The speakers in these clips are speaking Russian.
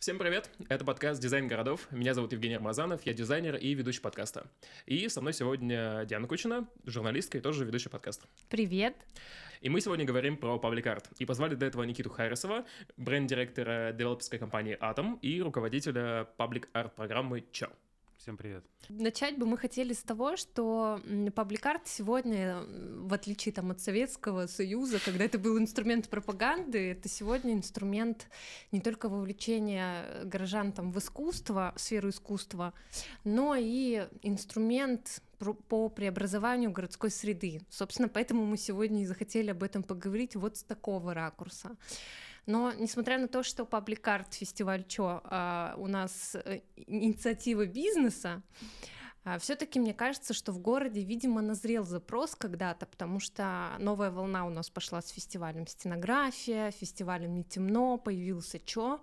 Всем привет! Это подкаст «Дизайн городов». Меня зовут Евгений Армазанов, я дизайнер и ведущий подкаста. И со мной сегодня Диана Кучина, журналистка и тоже ведущая подкаста. Привет! И мы сегодня говорим про Public Art. И позвали до этого Никиту Харрисова, бренд-директора девелоперской компании Atom и руководителя Public Art программы ЧО. Всем привет. Начать бы мы хотели с того, что пабликарт сегодня, в отличие там, от Советского Союза, когда это был инструмент пропаганды, это сегодня инструмент не только вовлечения горожан там, в искусство, в сферу искусства, но и инструмент по преобразованию городской среды. Собственно, поэтому мы сегодня и захотели об этом поговорить вот с такого ракурса. Но несмотря на то, что Public Art фестиваль Чо а, у нас э, инициатива бизнеса, а, все-таки мне кажется, что в городе, видимо, назрел запрос когда-то, потому что новая волна у нас пошла с фестивалем стенография, фестивалем не темно, появился чё.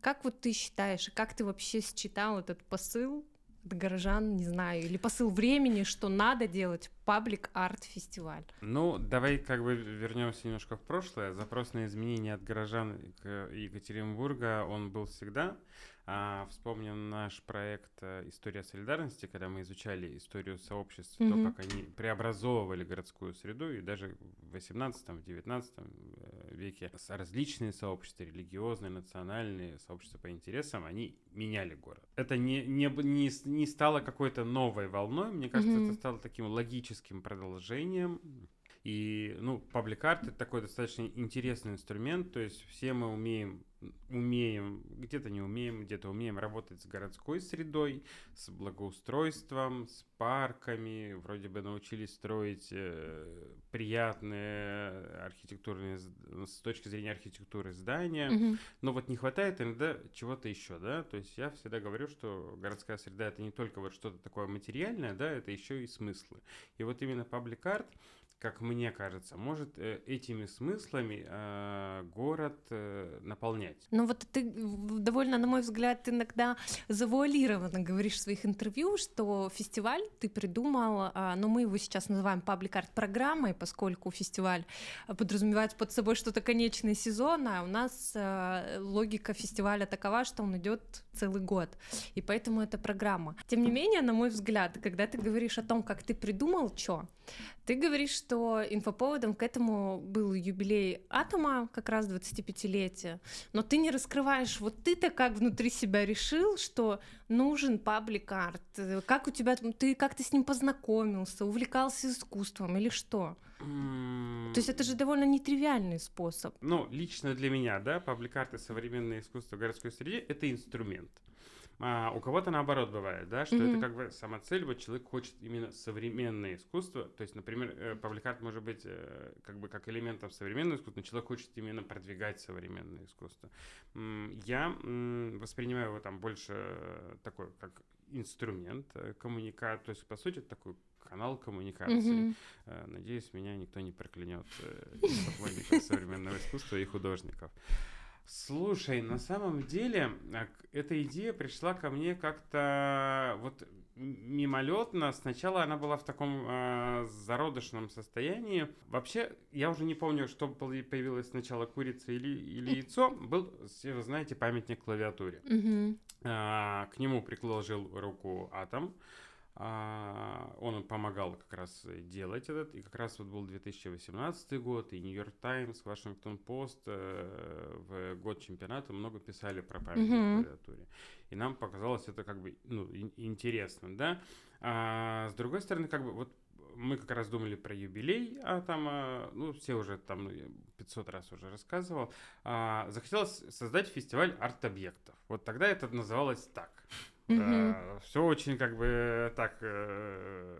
Как вот ты считаешь, и как ты вообще считал этот посыл от горожан, не знаю, или посыл времени, что надо делать паблик арт фестиваль. Ну, давай как бы вернемся немножко в прошлое. Запрос на изменения от горожан Екатеринбурга, он был всегда. А, вспомним наш проект э, «История солидарности», когда мы изучали историю сообществ, mm-hmm. то, как они преобразовывали городскую среду, и даже в 18-19 э, веке различные сообщества, религиозные, национальные, сообщества по интересам, они меняли город. Это не, не, не, не стало какой-то новой волной, мне кажется, mm-hmm. это стало таким логическим продолжением и, ну, паблик-арт — это такой достаточно интересный инструмент, то есть все мы умеем умеем, где-то не умеем, где-то умеем работать с городской средой, с благоустройством, с парками, вроде бы научились строить э, приятные архитектурные, с точки зрения архитектуры здания, mm-hmm. но вот не хватает иногда чего-то еще, да, то есть я всегда говорю, что городская среда это не только вот что-то такое материальное, да, это еще и смыслы. И вот именно паблик-арт — как мне кажется, может э, этими смыслами э, город э, наполнять. Ну вот ты довольно, на мой взгляд, иногда завуалированно говоришь в своих интервью, что фестиваль ты придумал, э, ну мы его сейчас называем паблик-арт программой, поскольку фестиваль подразумевает под собой что-то конечное сезона, а у нас логика фестиваля такова, что он идет целый год, и поэтому это программа. Тем не менее, на мой взгляд, когда ты говоришь о том, как ты придумал что, ты говоришь, что инфоповодом к этому был юбилей Атома, как раз 25-летие, но ты не раскрываешь, вот ты-то как внутри себя решил, что нужен паблик-арт, как у тебя, ты как ты с ним познакомился, увлекался искусством или что? То есть это же довольно нетривиальный способ. Ну, лично для меня, да, паблик-арт и современное искусство в городской среде — это инструмент. А у кого-то наоборот бывает, да, что mm-hmm. это как бы сама цель, вот человек хочет именно современное искусство, то есть, например, э, пабликарт может быть э, как бы как элементом современного искусства, но человек хочет именно продвигать современное искусство. Я воспринимаю его там больше такой, как инструмент э, коммуникации, то есть, по сути, такой канал коммуникации. Mm-hmm. Надеюсь, меня никто не проклянет поклонников современного искусства и художников. Слушай, на самом деле эта идея пришла ко мне как-то вот мимолетно. Сначала она была в таком э, зародышном состоянии. Вообще, я уже не помню, что появилось сначала, курица или, или яйцо. Был, вы знаете, памятник клавиатуре. Mm-hmm. Э, к нему приложил руку Атом. А, он помогал как раз делать этот, и как раз вот был 2018 год, и Нью-Йорк Таймс, Вашингтон Пост э, в год чемпионата много писали про память mm-hmm. клавиатуре. И нам показалось это как бы ну, интересно, да. А с другой стороны, как бы вот мы как раз думали про юбилей, а там, а, ну, все уже там 500 ну, раз уже рассказывал. А, захотелось создать фестиваль арт-объектов. Вот тогда это называлось так. Угу. Uh, все очень как бы так э,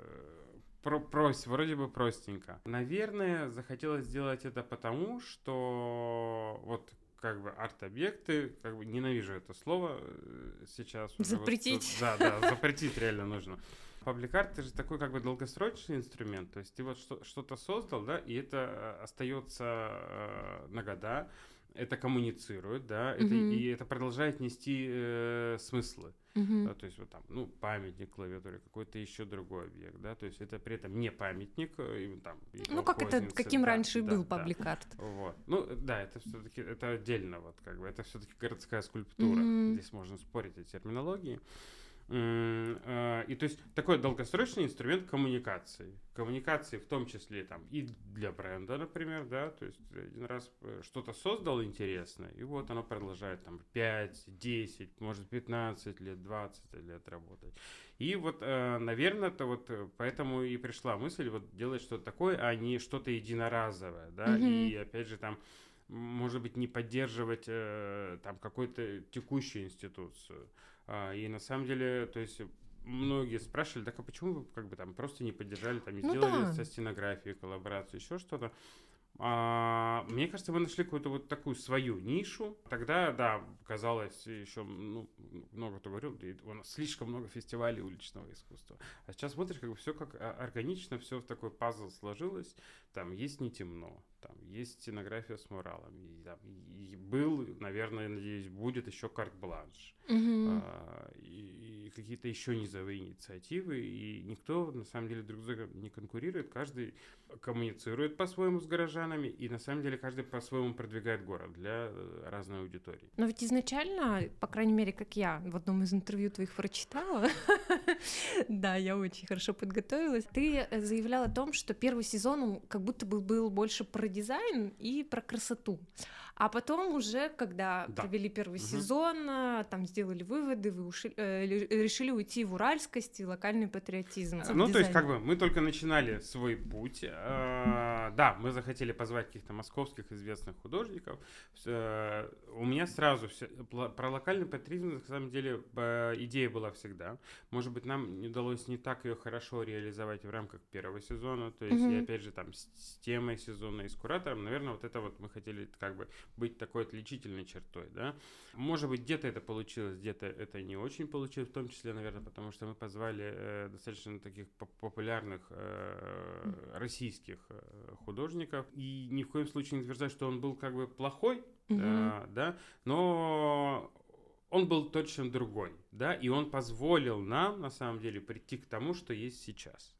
про прос, вроде бы простенько. Наверное, захотелось сделать это потому, что вот как бы арт-объекты, как бы ненавижу это слово э, сейчас. Запретить. Вот, да, да, запретить реально нужно. Паблик-арт это же такой как бы долгосрочный инструмент, то есть ты вот что- что-то создал, да, и это э, остается э, на года, это коммуницирует, да, это, Мгм. и это продолжает нести э, смыслы. Мгм. Да, то есть вот там, ну, памятник клавиатуре, какой-то еще другой объект, да, то есть это при этом не памятник, э, и там, Ну, как это, каким да, раньше да, был да. пабликарт. Вот. Ну, да, это все-таки, это отдельно, вот, как бы, это все-таки городская скульптура. Мгм. Здесь можно спорить о терминологии. Э, И то есть такой долгосрочный инструмент коммуникации. Коммуникации в том числе там и для бренда, например, да, то есть один раз э, что-то создал интересное, и вот оно продолжает там 5, 10, может 15 лет, 20 лет работать. И вот, э, наверное, это вот э, поэтому и пришла мысль вот делать что-то такое, а не что-то единоразовое, да, Мгм. и опять же там может быть, не поддерживать э, там какую-то текущую институцию. А, и на самом деле, то есть многие спрашивали, так а почему вы как бы там просто не поддержали, там не Ну сделали да. со стенографией коллаборацию, еще что-то. А, мне кажется, мы нашли какую-то вот такую свою нишу. Тогда, да, казалось еще, ну, много кто говорил, у нас слишком много фестивалей уличного искусства. А сейчас смотришь, как бы все как а, органично, все в такой пазл сложилось. Там есть не темно, там есть стенография с муралом. И, там, и- был, наверное, надеюсь, будет еще карт-бланш. Мгм. А, и, и какие-то еще низовые инициативы, и никто на самом деле друг с другом не конкурирует, каждый коммуницирует по-своему с горожанами, и на самом деле каждый по-своему продвигает город для э, разной аудитории. Но ведь изначально, по крайней мере, как я в одном из интервью твоих прочитала, да, я очень хорошо подготовилась, ты э, заявляла о том, что первый сезон он как будто бы был больше про дизайн и про красоту. А потом уже, когда Да. провели первый Мгм. сезон, а, там сделали выводы, вы уши- э, ли- решили уйти в уральскость и локальный патриотизм. Ну, то есть, как бы, мы только начинали свой путь. Э, Да, мы захотели позвать каких-то московских известных художников. Э, У меня сразу все... пла- Про локальный патриотизм, на самом деле, э, идея была всегда. Может быть, нам не удалось не так ее хорошо реализовать в рамках первого сезона. То есть, и Мгм. опять же, там, с с темой сезона и с куратором, наверное, вот это вот мы хотели как бы быть такой отличительной чертой, да. Может быть, где-то это получилось, где-то это не очень получилось, в том числе, наверное, потому что мы позвали э, достаточно таких поп- популярных э, российских э, художников. И ни в коем случае не утверждаю, что он был как бы плохой, Мгм. э, да, но он был точно другой, да, и он позволил нам, на самом деле, прийти к тому, что есть сейчас.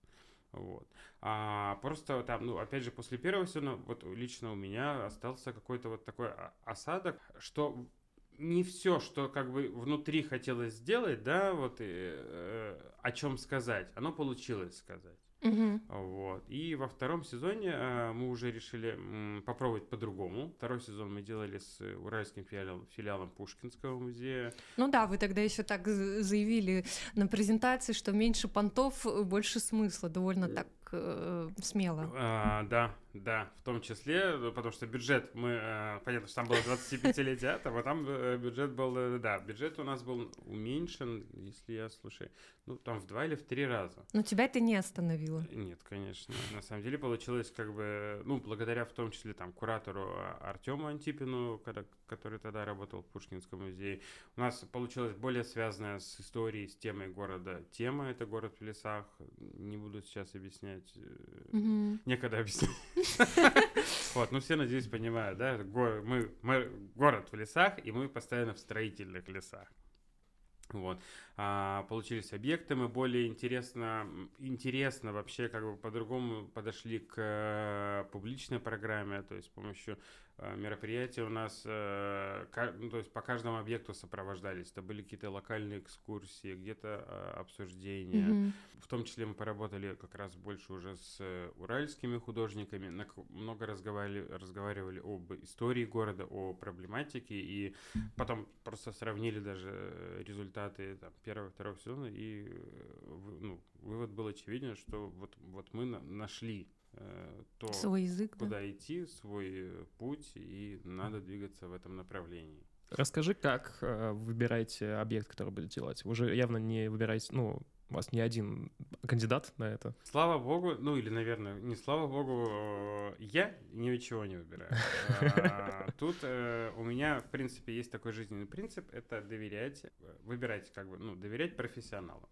Вот. А просто там, ну, опять же, после первого сезона, вот лично у меня остался какой-то вот такой осадок, что не все, что как бы внутри хотелось сделать, да, вот э, э, о чем сказать, оно получилось сказать. Мгм. Вот. И во втором сезоне э, мы уже решили м, попробовать по-другому. Второй сезон мы делали с э, уральским филиалом, филиалом Пушкинского музея. Ну да, вы тогда еще так заявили на презентации, что меньше понтов, э, больше смысла. Довольно так э, смело. А, да, да, в том числе, э, потому что бюджет, мы, э, понятно, что там было 25-летие атома, там э, бюджет был, э, да, бюджет у нас был уменьшен, если я слушаю, ну, там в два или в три раза. Но тебя это не остановило. Нет, конечно. На самом деле получилось как бы, ну, благодаря в том числе там куратору а, Артему Антипину, когда- который тогда работал в Пушкинском музее, у нас получилось более связанная с историей, с темой города. Тема — это город в лесах. Не буду сейчас объяснять. Мгм. Некогда объяснять. Вот, ну все, надеюсь, понимают, да? Мы город в лесах, и мы постоянно в строительных лесах. Вот. А, получились объекты, мы более интересно, интересно вообще как бы по-другому подошли к э, публичной программе, то есть с помощью э, мероприятия у нас, э, ну, то есть по каждому объекту сопровождались, это были какие-то локальные экскурсии, где-то обсуждения, Мгм. в том числе мы поработали как раз больше уже с уральскими художниками, много разговаривали, разговаривали об истории города, о проблематике, и потом просто сравнили даже результаты там, первого, второго сезона, и э, ну, вывод был очевиден, что вот, вот мы на- нашли э, то, Свой язык, да. куда идти, свой путь, и надо двигаться в этом направлении. Расскажи, как э, вы выбираете объект, который будете делать? Вы же явно не выбираете, ну, у вас не один кандидат на это. Слава богу, ну или, наверное, не слава богу, э, я ничего не выбираю. А, Тут э, у меня, в принципе, есть такой жизненный принцип, это доверять, выбирать, как бы, ну, доверять профессионалам.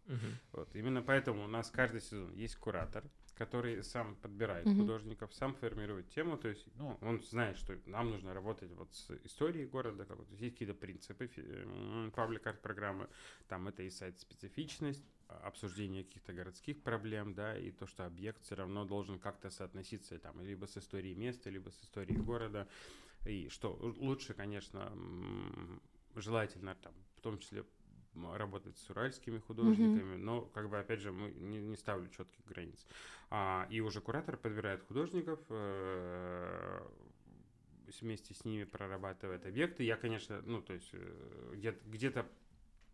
Вот, именно поэтому у нас каждый сезон есть куратор, который сам подбирает художников, сам формирует тему, то есть, ну, он знает, что нам нужно работать вот с историей города, как вот, есть какие-то принципы паблик арт программы, там это и сайт-специфичность, а, обсуждение каких-то городских проблем, да, и то, что объект все равно должен как-то соотноситься там либо с историей места, либо с историей города, и что лучше, конечно, желательно там, в том числе работать с уральскими художниками, но как бы опять же мы не, не ставлю четких границ. А, и уже куратор подбирает художников, э, вместе с ними прорабатывает объекты. Я, конечно, ну то есть э, где-то где-то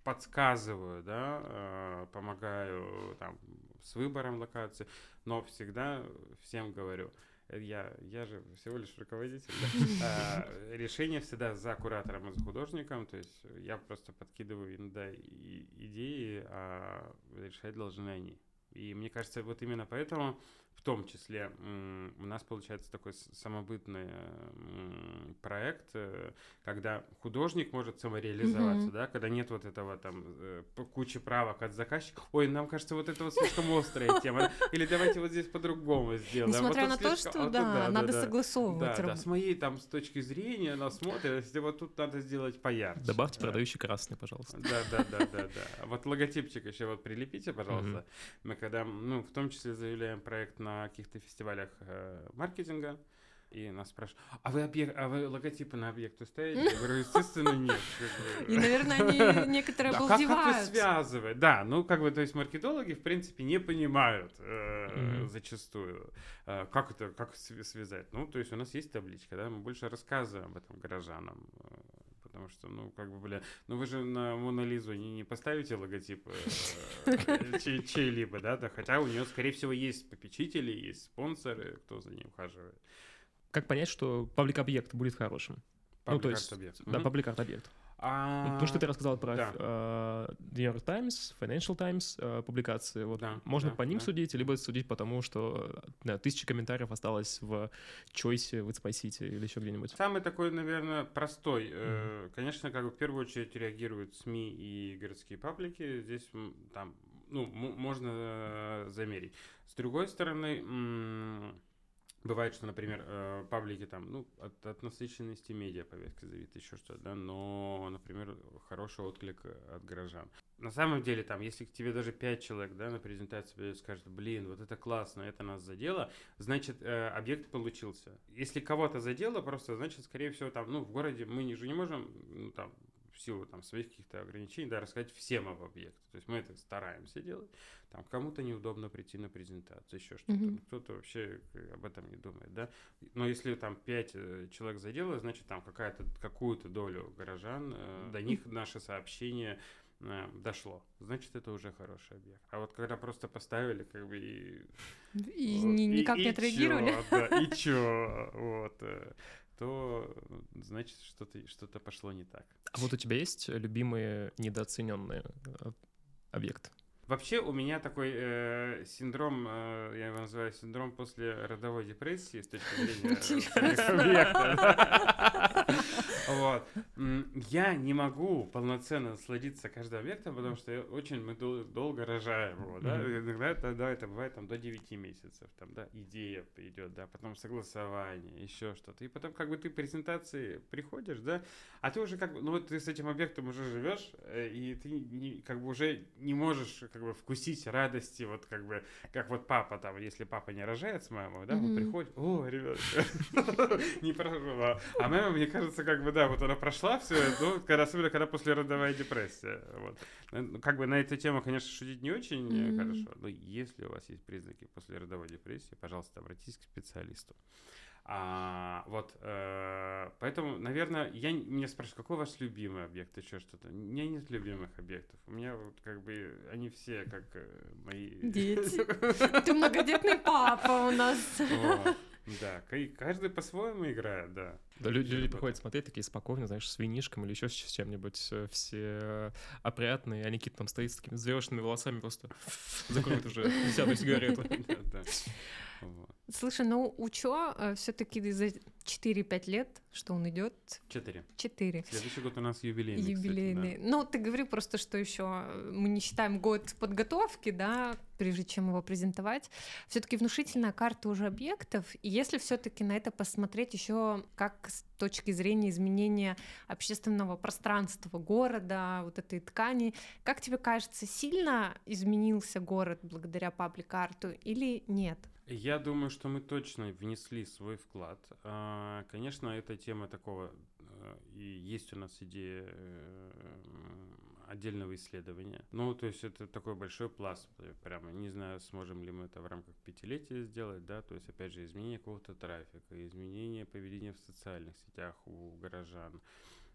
подсказываю, да, э, помогаю там с выбором локации, но всегда всем говорю, э, я, я же всего лишь руководитель, да? А, решение всегда за куратором и за художником, то есть я просто подкидываю иногда идеи, а решать должны они. И мне кажется, вот именно поэтому в том числе у нас получается такой самобытный проект, э, когда художник может самореализоваться, Мгм. да, когда нет вот этого там э, кучи правок от заказчика. Ой, нам кажется, вот это вот слишком острая тема. Или давайте вот здесь по-другому сделаем. Вот Несмотря тут на то, слишком- что вот тут да, надо да. согласовывать. Да, да, с моей там с точки зрения она смотрит, если вот тут надо сделать поярче. Добавьте Да. продающий красный, пожалуйста. Да, да, да, да, да. Вот логотипчик еще вот прилепите, пожалуйста. Мы когда, ну, в том числе заявляем проект на каких-то фестивалях э, маркетинга, и нас спрашивают, а вы, объект, а вы логотипы на объекты ставите? Я говорю, естественно, нет. И, наверное, они некоторые Да, как, как обалдевают. связывать? Да, ну как бы, то есть маркетологи, в принципе, не понимают э, зачастую, э, как это, как св- связать. Ну, то есть у нас есть табличка, да, мы больше рассказываем об этом горожанам, э, потому что, ну, как бы, бля, ну вы же на Мона Лизу не, не поставите логотип э, чей- чей-либо, да, да, хотя у нее, скорее всего, есть попечители, есть спонсоры, кто за ней ухаживает. Как понять, что паблик-объект будет хорошим? Ну, то есть. Да, паблик-арт-объект. А, То, что ты рассказал про да. э, New York Times, Financial Times э, публикации, вот Да, можно да, по ним да. судить, либо судить по тому, что да, тысячи комментариев осталось в Чойсе, в Инспайсите или еще где-нибудь. Самый такой, наверное, простой. э, Конечно, как бы в первую очередь реагируют СМИ и городские паблики. Здесь там, ну, можно замерить. С другой стороны, бывает, что, например, э, паблики там, ну, от, от насыщенности медиа повестки зависит еще что-то, да, но, например, хороший отклик э, от горожан. На самом деле, там, если к тебе даже пять человек, да, на презентации придет скажет, блин, вот это классно, это нас задело, значит, э, объект получился. Если кого-то задело, просто, значит, скорее всего, там, ну, в городе мы же не можем, ну, там, в силу там своих каких-то ограничений, да, рассказать всем об объекте. То есть мы это стараемся делать. Там кому-то неудобно прийти на презентацию, еще что-то. Ну, Кто-то вообще э, об этом не думает, да. Но если там пять э, человек задело, значит, там какая-то, какую-то долю горожан, э, до них наше сообщение э, дошло. Значит, это уже хороший объект. А вот когда просто поставили, как бы, и И вот, ни- и- никак и не отреагировали. чё, да, и чё, вот, то ну, значит что-то что пошло не так. А вот у тебя есть любимые недооцененные э, объекты? Вообще у меня такой э, синдром, э, я его называю синдром после родовой депрессии с точки зрения э, да. Вот. Я не могу полноценно насладиться каждым объектом, потому что очень мы дол- долго рожаем его, да. Мгм. Иногда это, да, это бывает там до 9 месяцев, там, да, идея идет, да, потом согласование, еще что-то. И потом как бы ты презентации приходишь, да, а ты уже как бы, ну вот ты с этим объектом уже живешь, э, и ты не- как бы уже не можешь как бы вкусить радости, вот как бы, как вот папа там, если папа не рожает с мамой, да, он Мгм. приходит, о, ребят, не прошла. А мама, мне кажется, как бы, да, вот она прошла все, ну, когда, особенно когда послеродовая депрессия, вот. Ну, Как бы на эту тему, конечно, шутить не очень э, Мгм. хорошо, но если у вас есть признаки послеродовой депрессии, пожалуйста, обратитесь к специалисту. А, вот, э, поэтому, наверное, я меня спрашивают, какой у вас любимый объект, еще что-то. У меня нет любимых объектов. У меня вот как бы они все как э, мои Дети. Ты многодетный папа у нас. Да, ка- каждый по-своему играет, да. Да, люди, люди приходят смотреть такие спокойно, знаешь, с винишком или еще с чем-нибудь, э, все опрятные, а Никита там стоит с такими взвешенными волосами, просто закроет уже десятую сигарету. Слушай, ну Учо э, все-таки за 4-5 лет, что он идет. Четыре. Четыре. Следующий год у нас юбилейный. Юбилейный. Кстати, да. Ну, ты говорил просто, что еще мы не считаем год подготовки, да, прежде чем его презентовать. Все-таки внушительная карта уже объектов. И если все-таки на это посмотреть еще как с точки зрения изменения общественного пространства города, вот этой ткани, как тебе кажется, сильно изменился город благодаря паблик-арту или нет? Я думаю, что мы точно внесли свой вклад. А, конечно, эта тема такого, э, и есть у нас идея э, отдельного исследования. Ну, то есть это такой большой пласт, прямо не знаю, сможем ли мы это в рамках пятилетия сделать, да, то есть опять же изменение какого-то трафика, изменение поведения в социальных сетях у горожан.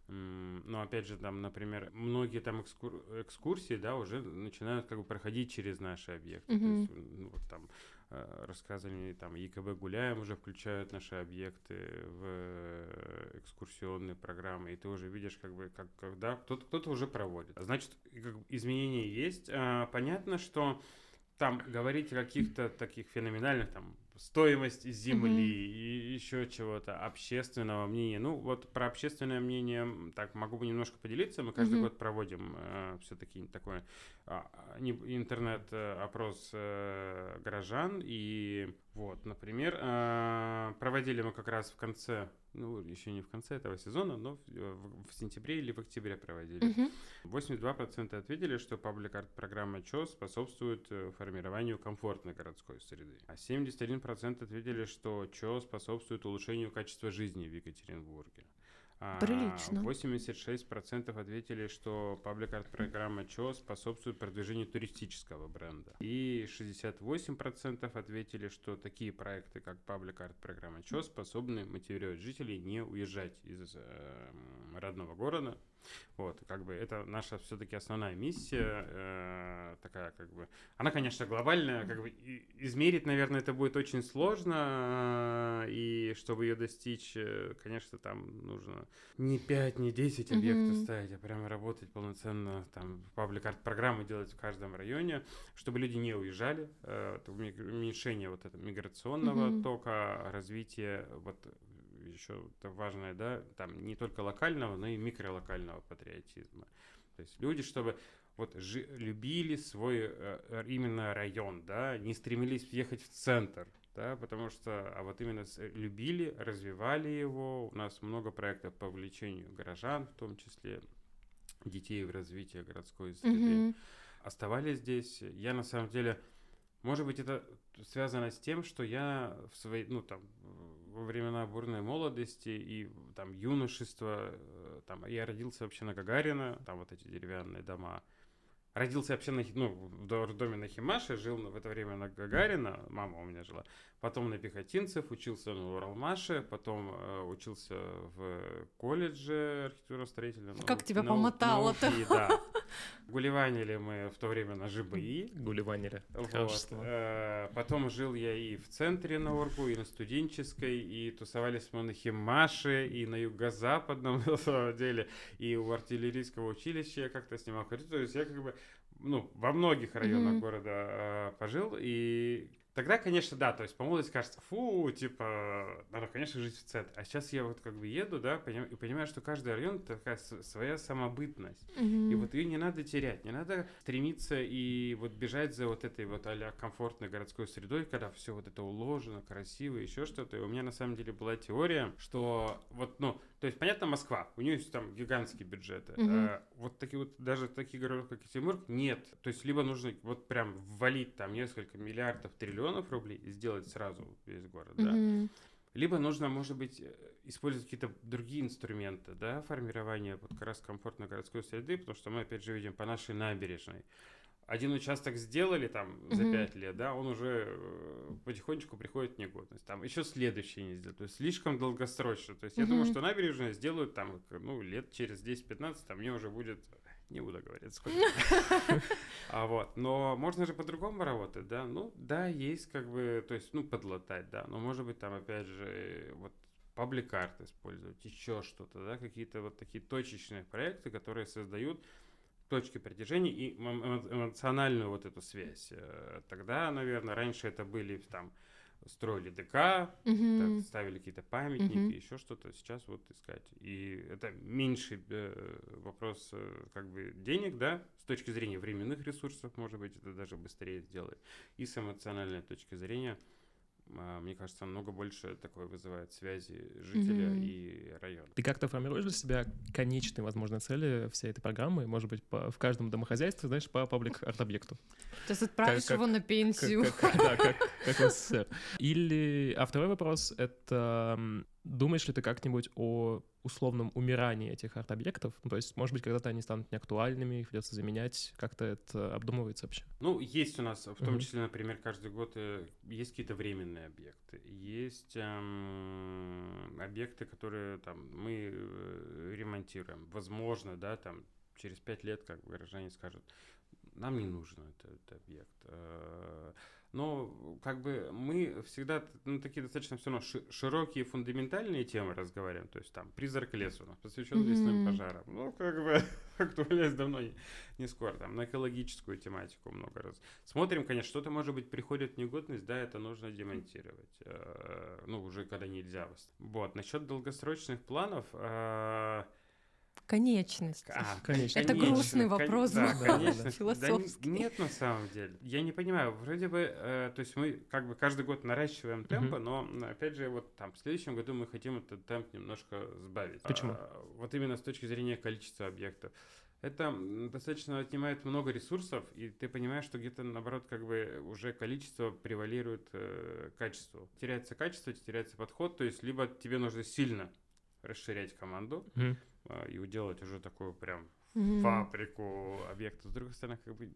Но опять же, там, например, многие там экскур... экскурсии, да, уже начинают как бы проходить через наши объекты. Mm-hmm. То есть, ну, вот там Э, рассказывали, там, ЕКБ «Гуляем» уже включают наши объекты в экскурсионные программы, и ты уже видишь, как бы, как, когда кто-то, кто-то уже проводит. Значит, как, изменения есть. А, понятно, что там говорить о каких-то таких феноменальных там стоимость земли mm-hmm. и еще чего-то общественного мнения. Ну вот про общественное мнение так могу бы немножко поделиться. Мы каждый mm-hmm. год проводим э, все-таки такой э, интернет-опрос э, горожан и вот, например, э, проводили мы как раз в конце ну, еще не в конце этого сезона, но в, э, в, в сентябре или в октябре проводили. Uh-huh. 82% ответили, что паблик-арт программа ЧО способствует э, формированию комфортной городской среды. А 71% ответили, что ЧО способствует улучшению качества жизни в Екатеринбурге. Прилично. 86% ответили, что паблик-арт программа ЧО способствует продвижению туристического бренда. И 68% ответили, что такие проекты, как паблик-арт программа ЧО, способны мотивировать жителей не уезжать из э, родного города вот, как бы это наша все-таки основная миссия, э, такая как бы, она, конечно, глобальная, как бы измерить, наверное, это будет очень сложно, э, и чтобы ее достичь, э, конечно, там нужно не 5, не 10 объектов mm-hmm. ставить, а прямо работать полноценно, там, паблик-арт программы делать в каждом районе, чтобы люди не уезжали, э, уменьшение вот этого миграционного mm-hmm. тока, развитие вот еще это важное, да, там не только локального, но и микролокального патриотизма. То есть люди, чтобы вот жи- любили свой э, именно район, да, не стремились въехать в центр, да, потому что, а вот именно любили, развивали его. У нас много проектов по увлечению горожан, в том числе детей в развитии городской среды. Mm-hmm. Оставались здесь. Я на самом деле, может быть, это связано с тем, что я в своей, ну там, во времена бурной молодости и там юношества, э, там я родился вообще на Гагарина, там вот эти деревянные дома. Родился вообще на, ну, в доме на Химаше, жил в это время на Гагарина, мама у меня жила потом на пехотинцев, учился на Уралмаше, потом э, учился в колледже архитектурно-строительного. Как нау- тебя помотало-то? Да. Гулливанили мы в то время на ЖБИ. Гулливанили. Вот. Э, потом жил я и в центре на Оргу, и на студенческой, и тусовались мы на Химаше, и на юго-западном, на самом деле, и у артиллерийского училища я как-то снимал. То есть я как бы ну, во многих районах mm-hmm. города э, пожил, и Тогда, конечно, да, то есть по молодости кажется, фу, типа, надо, конечно, жить в центре. А сейчас я вот как бы еду, да, поним, и понимаю, что каждый район такая своя самобытность. Mm-hmm. И вот ее не надо терять, не надо стремиться и вот бежать за вот этой вот а комфортной городской средой, когда все вот это уложено, красиво, еще что-то. И у меня на самом деле была теория, что вот, ну, то есть, понятно, Москва, у нее есть там гигантские бюджеты. Mm-hmm. А, вот такие вот, даже такие города, как Екатеринбург, нет. То есть, либо нужно вот прям ввалить там несколько миллиардов, триллионов рублей и сделать сразу весь город, mm-hmm. да. Либо нужно, может быть, э, использовать какие-то другие инструменты, да, формирования вот как раз комфортной городской среды, потому что мы, опять же, видим по нашей набережной один участок сделали там за пять лет, да, он уже э, потихонечку приходит в негодность. Там еще следующий не сделают. То есть слишком долгосрочно. То есть я думаю, что набережную сделают там, ну, лет через 10-15, там мне уже будет не буду говорить, сколько. А вот, но можно же по-другому работать, да? Ну, да, есть как бы, то есть, ну, подлатать, да, но может быть там, опять же, вот паблик-арт использовать, еще что-то, да, какие-то вот такие точечные проекты, которые создают точки притяжения и эмоциональную вот эту связь. Э, тогда, наверное, раньше это были там строили ДК, Мгм. так, ставили какие-то памятники, Мгм. еще что-то. Сейчас вот искать. И это меньший э, вопрос э, как бы денег, да, с точки зрения временных ресурсов, может быть, это даже быстрее сделает. И с эмоциональной точки зрения, мне кажется, намного больше такое вызывает связи жителя Мгм. и района. Ты как-то формируешь для себя конечные, возможно, цели всей этой программы? Может быть, по- в каждом домохозяйстве, знаешь, по паблик-арт-объекту? То есть отправишь как- его на Как, пенсию. как- да, как, как в СССР. Или... А второй вопрос — это думаешь ли ты как-нибудь о условном умирании этих арт-объектов? Ну, то есть, может быть, когда-то они станут неактуальными, их придется заменять. Как-то это обдумывается вообще? Ну, есть у нас, в том Мгм. числе, например, каждый год э, есть какие-то временные объекты. Есть эм, объекты, которые там мы э, ремонтируем. Возможно, да, там через пять лет, как горожане скажут, нам не нужен этот объект. Э, Но как бы мы всегда ну, такие достаточно все равно ши- широкие фундаментальные темы разговариваем. То есть там призрак леса у нас посвящен лесным Мгм. пожарам. Ну, как бы актуальность давно не, не скоро. Там на экологическую тематику много раз. Смотрим, конечно, что-то, может быть, приходит в негодность, да, это нужно демонтировать. Э, Ну, уже когда нельзя. Вот. Насчет долгосрочных планов... Конечность. а, Конечно. Это конечно, грустный кон- вопрос Да, конечно. Да Философский. н- нет, на самом деле. Я не понимаю, вроде бы, э, то есть мы как бы каждый год наращиваем темпы, но, м, опять же, вот там в следующем году мы хотим этот темп немножко сбавить. Почему? А, вот именно с точки зрения количества объектов. Это достаточно отнимает много ресурсов, и ты понимаешь, что где-то, наоборот, как бы уже количество превалирует э, качеству. Теряется качество, теряется подход, то есть либо тебе нужно сильно расширять команду, Мгм. А, и уделать уже такую прям Мгм. фабрику объекта. С другой стороны, как бы,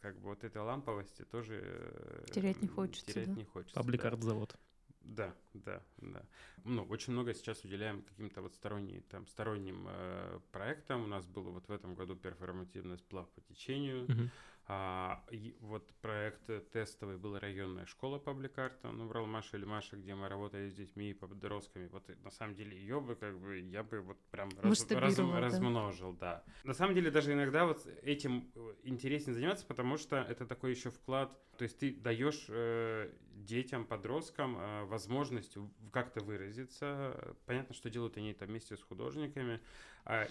как бы вот этой ламповости тоже э, Терять не хочется, терять да? не хочется. Паблик-арт-завод. Да, да, да. Ну, очень много сейчас уделяем каким-то вот сторонним, там, сторонним э, проектам. У нас было вот в этом году перформативный сплав по течению. Мгм. А, и вот проект тестовый был районная школа пабликарта, ну, брал Маша или Маша, где мы работали с детьми и подростками. Вот на самом деле ее бы как бы, я бы вот прям раз- раз- да. размножил, да. На самом деле даже иногда вот этим э, интереснее заниматься, потому что это такой еще вклад, то есть ты даешь э, детям, подросткам э, возможность как-то выразиться. Понятно, что делают они это вместе с художниками,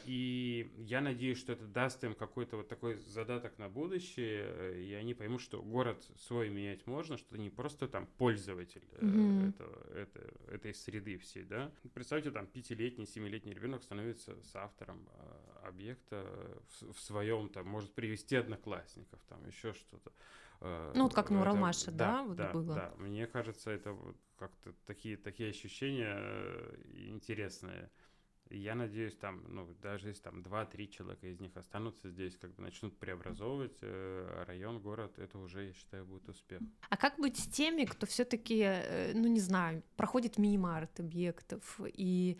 И я надеюсь, что это даст им какой-то вот такой задаток на будущее, э, и они поймут, что город свой менять можно, что ты не просто там пользователь Мгм. этого, это- этой среды всей, да. Представьте, там пятилетний, семилетний ребенок становится соавтором э, объекта в, в своем, там, может привести одноклассников, там еще что-то. Э, Ну, вот как на Уралмаше, да, вот да, было? Да, мне кажется, это вот как-то такие, такие ощущения э, интересные. И я надеюсь, там, ну, даже если там 2-3 человека из них останутся здесь, как бы начнут преобразовывать э, район, город, это уже, я считаю, будет успех. А как быть с теми, кто все-таки, ну не знаю, проходит мимо арт-объектов и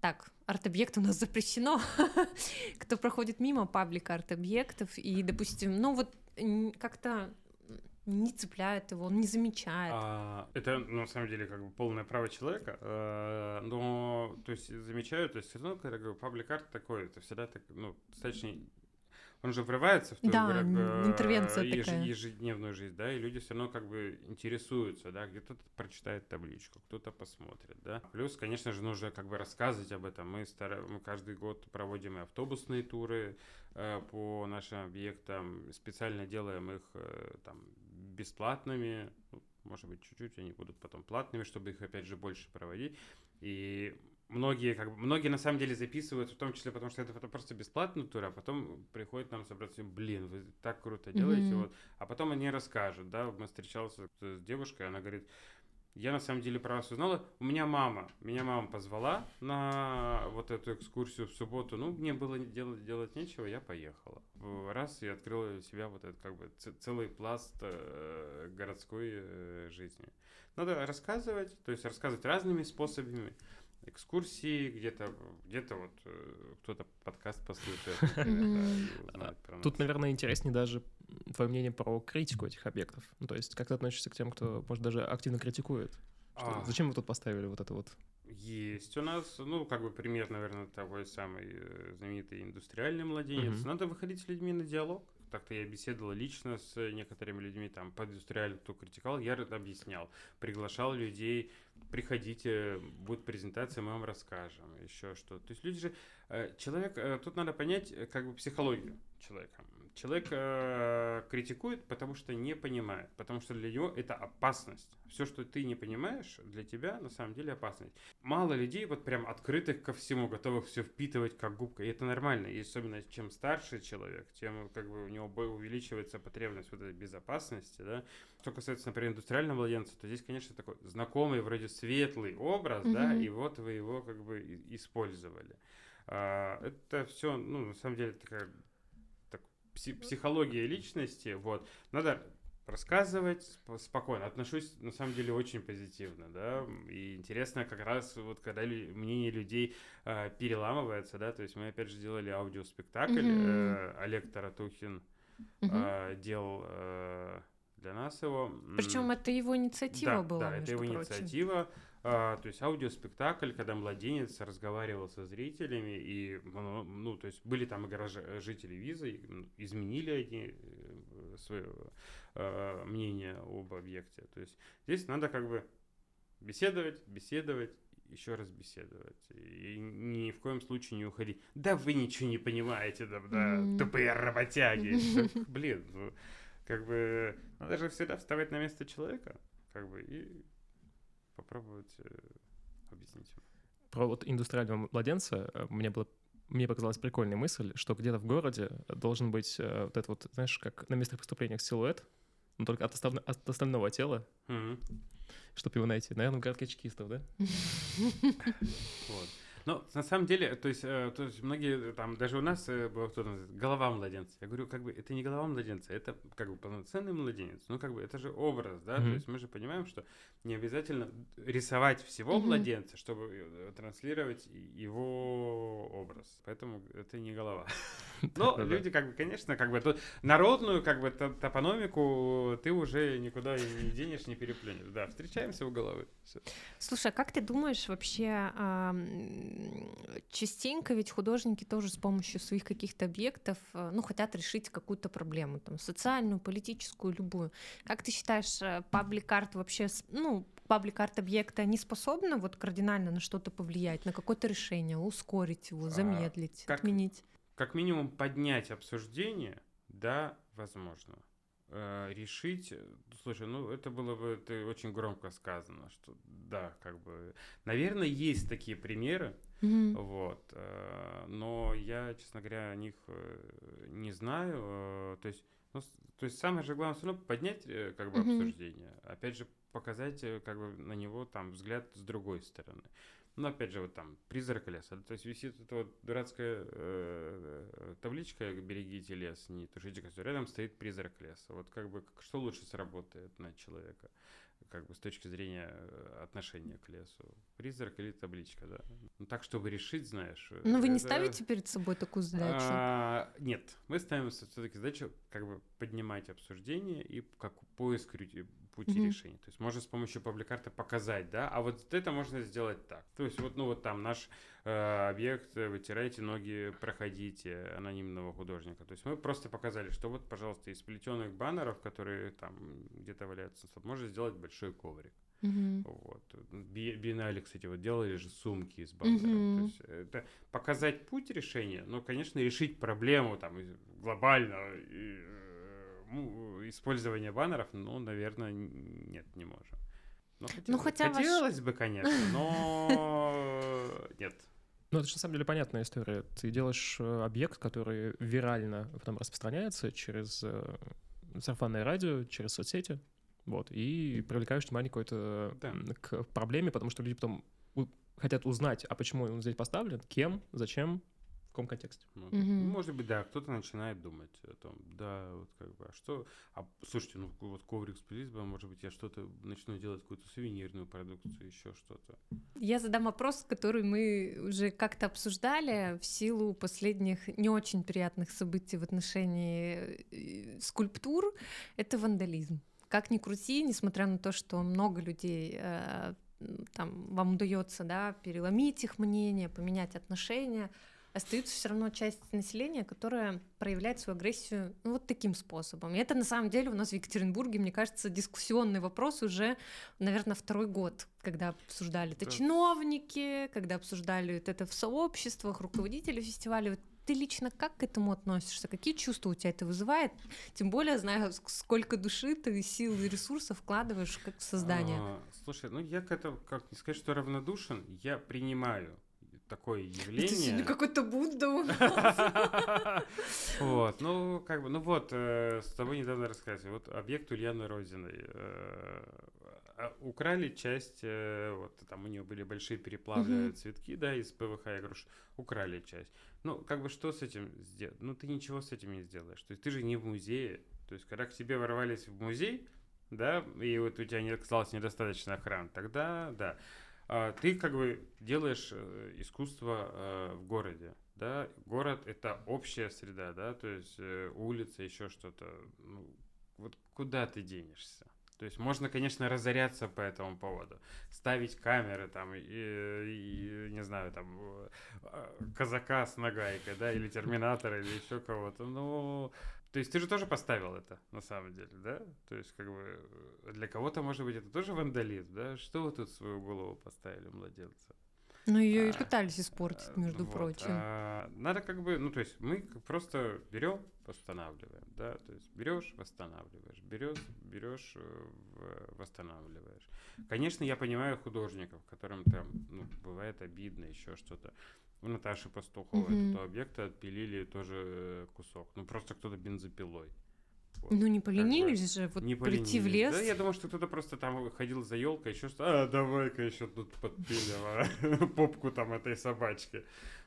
так, арт-объект у нас запрещено, кто проходит мимо паблик арт-объектов и, допустим, ну вот как-то не цепляет его, он не замечает. А, это, ну, на самом деле, как бы полное право человека, э, но, то есть, замечаю, то есть, все равно, когда говорю, паблик-арт такой, это всегда так, ну, достаточно он же врывается в твою Да, как н- интервенция еж- такая. ежедневную жизнь, да, и люди все равно как бы интересуются, да, где-то прочитает табличку, кто-то посмотрит, да. Плюс, конечно же, нужно как бы рассказывать об этом. Мы, стара... мы каждый год проводим и автобусные туры э, по нашим объектам, специально делаем их э, там бесплатными, может быть, чуть-чуть они будут потом платными, чтобы их опять же больше проводить. И многие, как бы, многие на самом деле записывают, в том числе потому, что это, это просто бесплатный тур, а потом приходят нам собраться, блин, вы так круто делаете, Мгм. вот. А потом они расскажут, да, мы встречался с девушкой, она говорит, я на самом деле про вас узнала. У меня мама, меня мама позвала на вот эту экскурсию в субботу. Ну, мне было делать, делать нечего, я поехала. Раз и открыла для себя вот этот как бы целый пласт э, городской э, жизни. Надо рассказывать, то есть рассказывать разными способами. Экскурсии, где-то где вот э, кто-то подкаст послушает. Тут, наверное, интереснее даже твое мнение про критику этих объектов. Ну, то есть, как ты относишься к тем, кто, может, даже активно критикует? А. Зачем вы тут поставили вот это вот? Есть у нас, ну, как бы пример, наверное, того самый э, знаменитый индустриальный младенец. Надо выходить с людьми на диалог. Так-то я беседовал лично с некоторыми людьми, там, по индустриальному, кто критиковал, я объяснял, приглашал людей, приходите, будет презентация, мы вам расскажем, еще что. То есть люди же, э, человек, э, тут надо понять, как бы, психологию человека. Человек э, критикует, потому что не понимает, потому что для него это опасность. Все, что ты не понимаешь, для тебя на самом деле опасность. Мало людей вот прям открытых ко всему, готовых все впитывать как губка. И это нормально. И особенно чем старше человек, тем как бы у него увеличивается потребность вот этой безопасности. Да? Что касается, например, индустриального младенца, то здесь, конечно, такой знакомый, вроде светлый образ, mm-hmm. да, и вот вы его как бы использовали. А, это все, ну, на самом деле, такая психология личности, вот, надо рассказывать спокойно. Отношусь, на самом деле, очень позитивно, да, и интересно как раз вот когда лю- мнение людей э, переламывается, да, то есть мы опять же делали аудиоспектакль, mm-hmm. э, Олег Таратухин mm-hmm. э, делал э, для нас его. Причем это его инициатива да, была, Да, это его прочим. инициатива. А, то есть аудиоспектакль, когда младенец разговаривал со зрителями, и, ну, то есть были там и жители визы, изменили они э, свое э, мнение об объекте. То есть здесь надо как бы беседовать, беседовать, еще раз беседовать. И ни в коем случае не уходить. Да вы ничего не понимаете, да, да тупые работяги. Блин, ну, как бы надо же всегда вставать на место человека, как бы, и попробовать э, объяснить ему. Про вот индустриального младенца э, мне было мне показалась прикольная мысль, что где-то в городе должен быть э, вот это вот, знаешь, как на местных преступлениях силуэт, но только от, остав... от остального тела, mm-hmm. чтобы его найти. Наверное, в городке чекистов, да? Вот. Ну, на самом деле, то есть, э, то есть многие, там, даже у нас э, было кто-то, голова младенца. Я говорю, как бы, это не голова младенца, это как бы полноценный младенец. Ну, как бы, это же образ, да, mm-hmm. то есть мы же понимаем, что не обязательно рисовать всего mm-hmm. младенца, чтобы э, транслировать его образ. Поэтому это не голова. Но люди, как бы, конечно, как бы, народную, как бы, топономику ты уже никуда не денешь, не переплюнешь. Да, встречаемся у головы. Слушай, а как ты думаешь вообще частенько ведь художники тоже с помощью своих каких-то объектов, э, ну, хотят решить какую-то проблему, там, социальную, политическую, любую. Как ты считаешь, э, паблик-арт вообще, ну, паблик-арт объекта не способна вот кардинально на что-то повлиять, на какое-то решение, ускорить его, а, замедлить, а, как, отменить? Как минимум поднять обсуждение, да, возможно. Э, решить, слушай, ну это было бы это очень громко сказано, что да, как бы, наверное, есть такие примеры, вот, э, но я, честно говоря, о них э, не знаю, то есть, ну, то есть самое же главное все равно поднять как бы обсуждение, опять же показать как бы на него там взгляд с другой стороны. Ну, опять же, вот там призрак леса. То есть висит эта вот дурацкая э, табличка «Берегите лес, не тушите костер». Рядом стоит призрак леса. Вот как бы что лучше сработает на человека? Как бы с точки зрения э, отношения к лесу. Призрак или табличка, да. Ну, так, чтобы решить, знаешь. Но ну, вы не ставите перед собой такую задачу? А, нет, мы ставим все-таки задачу как бы поднимать обсуждение и как поиск пути mm-hmm. решения. То есть можно с помощью пабликарты показать, да, а вот это можно сделать так. То есть вот, ну вот там наш э, объект, э, вытирайте ноги, проходите анонимного художника. То есть мы просто показали, что вот, пожалуйста, из плетеных баннеров, которые там где-то валяются, можно сделать большой коврик. Mm-hmm. Вот. Биеннале, кстати, вот делали же сумки из баннеров. Mm-hmm. То есть это показать путь решения, но, конечно, решить проблему там глобально и, э, использования баннеров, ну, наверное, нет, не можем. Ну, хотелось, ну, хотя хотелось ваш... бы, конечно, но нет. Ну, это же на самом деле понятная история. Ты делаешь э, объект, который вирально потом распространяется через э, сарафанное радио, через соцсети, вот, и привлекаешь внимание какое-то да. к проблеме, потому что люди потом хотят узнать, а почему он здесь поставлен, кем, зачем, каком контексте. Ну, mm-hmm. Может быть, да, кто-то начинает думать о том, да, вот как бы, а что, а слушайте, ну вот коврик с призбом, может быть, я что-то начну делать, какую-то сувенирную продукцию, еще что-то. Я задам вопрос, который мы уже как-то обсуждали в силу последних не очень приятных событий в отношении э, скульптур, это вандализм. Как ни крути, несмотря на то, что много людей э, там вам удается, да, переломить их мнение, поменять отношения, остается все равно часть населения, которая проявляет свою агрессию ну, вот таким способом. И это на самом деле у нас в Екатеринбурге, мне кажется, дискуссионный вопрос уже, наверное, второй год, когда обсуждали это да. чиновники, когда обсуждали это в сообществах, руководители фестиваля. Вот ты лично как к этому относишься? Какие чувства у тебя это вызывает? Тем более, знаю, сколько души ты сил и ресурсов вкладываешь как в создание. А, слушай, ну я к этому, как не сказать, что равнодушен, я принимаю такое явление. Это какой-то Будда Вот, ну, как бы, ну вот, э, с тобой недавно рассказывали, вот объект Ульяны Розиной. Э, а, украли часть, э, вот там у нее были большие переплавленные цветки, да, из ПВХ, я говорю, украли часть. Ну, как бы что с этим сделать? Ну, ты ничего с этим не сделаешь. То есть ты же не в музее. То есть, когда к тебе ворвались в музей, да, и вот у тебя не оказалось недостаточно охраны, тогда, да. А, ты как бы делаешь э, искусство э, в городе, да, город это общая среда, да, то есть э, улица, еще что-то, ну, вот куда ты денешься? То есть можно, конечно, разоряться по этому поводу, ставить камеры там, и, и не знаю, там, казака с нагайкой, да, или терминатора, или еще кого-то, но то есть ты же тоже поставил это, на самом деле, да? То есть, как бы, для кого-то, может быть, это тоже вандализм, да? Что вы тут свою голову поставили, младенца? Ну, ее а, и пытались испортить, между вот, прочим. А, надо как бы, ну, то есть мы просто берем, восстанавливаем, да, то есть берешь, восстанавливаешь, берешь, берешь, э, восстанавливаешь. Конечно, я понимаю художников, которым там, ну, бывает обидно, еще что-то. У Наташи Пастуховой mm-hmm. этого объекта отпилили тоже э, кусок. Ну, просто кто-то бензопилой. Вот, ну, не поленились же, вот не прийти в лес. Да, я думал, что кто-то просто там ходил за елкой, еще что, а, давай-ка еще тут подпилим а, попку там этой собачки.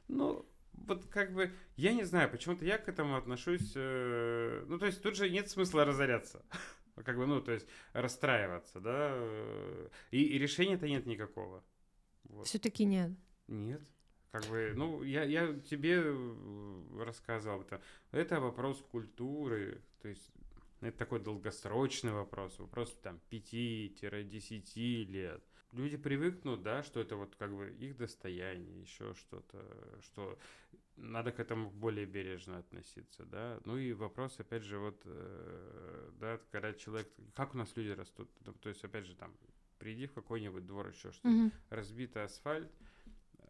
Ну, вот как бы, я не знаю, почему-то я к этому отношусь, э, ну, то есть тут же нет смысла разоряться. как бы, ну, то есть расстраиваться, да, э, и, и решения-то нет никакого. Вот. Все-таки нет. Нет. Как бы, ну, я, я тебе э, рассказывал, это, это вопрос культуры, то есть это такой долгосрочный вопрос, вопрос там 5-10 лет. Люди привыкнут, да, что это вот как бы их достояние, еще что-то, что надо к этому более бережно относиться, да. Ну и вопрос, опять же, вот, э, да, когда человек, как у нас люди растут, то есть, опять же, там, приди в какой-нибудь двор, еще что-то, mm-hmm. разбитый асфальт,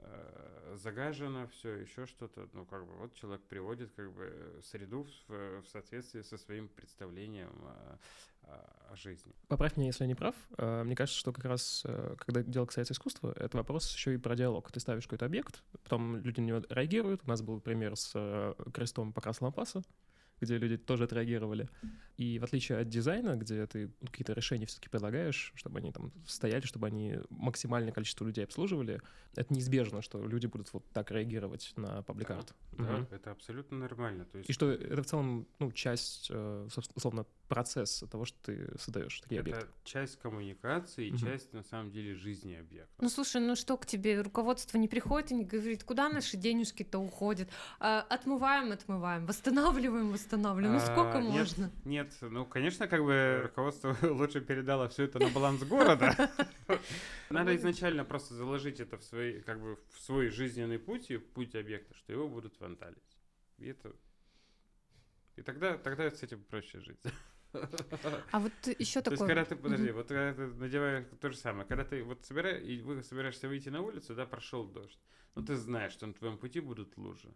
Э, загажено, все, еще что-то. Ну, как бы вот человек приводит как бы среду в, в соответствии со своим представлением о, о, жизни. Поправь меня, если я не прав. Э, мне кажется, что как раз, э, когда дело касается искусства, это вопрос еще и про диалог. Ты ставишь какой-то объект, потом люди на него реагируют. У нас был пример с крестом Покрас Лампаса, где люди тоже отреагировали. И в отличие от дизайна, где ты какие-то решения все-таки предлагаешь, чтобы они там стояли, чтобы они максимальное количество людей обслуживали, это неизбежно, что люди будут вот так реагировать на пабликарт. Да, угу. да, это абсолютно нормально. То есть... И что это в целом, ну, часть, э, условно, процесс того, что ты создаешь такие это объекты. часть коммуникации и угу. часть, на самом деле, жизни объекта. Ну, слушай, ну что, к тебе руководство не приходит и не говорит, куда наши денежки-то уходят? А, отмываем, отмываем, восстанавливаем, восстанавливаем. Ну, сколько а, можно? Нет, ну, конечно, как бы руководство лучше передало все это на баланс города. Надо изначально просто заложить это в свой, как бы, в свой жизненный путь и путь объекта, что его будут вандалить. И это и тогда, тогда с этим проще жить. А вот еще такое... То есть, когда ты, подожди, вот когда ты надеваешь то же самое, когда ты вот собираешь, и вы собираешься выйти на улицу, да, прошел дождь, ну ты знаешь, что на твоем пути будут лужи.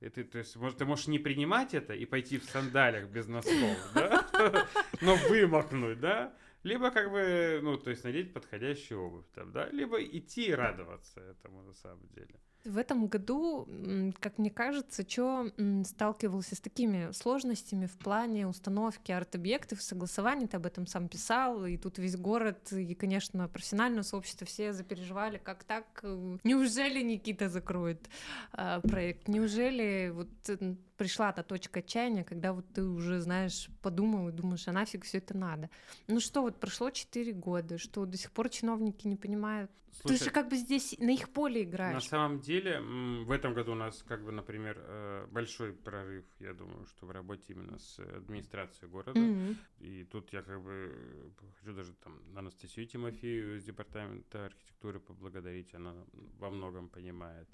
И ты, то есть, может, ты можешь не принимать это и пойти в сандалях без носков, да, но вымокнуть, да, либо как бы, ну, то есть надеть подходящую обувь там, да, либо идти и радоваться этому на самом деле. В этом году, как мне кажется, Чо сталкивался с такими сложностями в плане установки арт-объектов, согласования, ты об этом сам писал, и тут весь город, и, конечно, профессиональное сообщество все запереживали, как так, неужели Никита закроет э, проект, неужели вот пришла та точка отчаяния, когда вот ты уже, знаешь, подумал и думаешь, а нафиг все это надо. Ну что, вот прошло 4 года, что до сих пор чиновники не понимают. Слушай, ты же как бы здесь на их поле играешь. На самом деле, в этом году у нас, как бы, например, э, большой прорыв, я думаю, что в работе именно с администрацией города. Mm-hmm. И тут я как бы хочу даже там Анастасию Тимофею из департамента архитектуры поблагодарить, она во многом понимает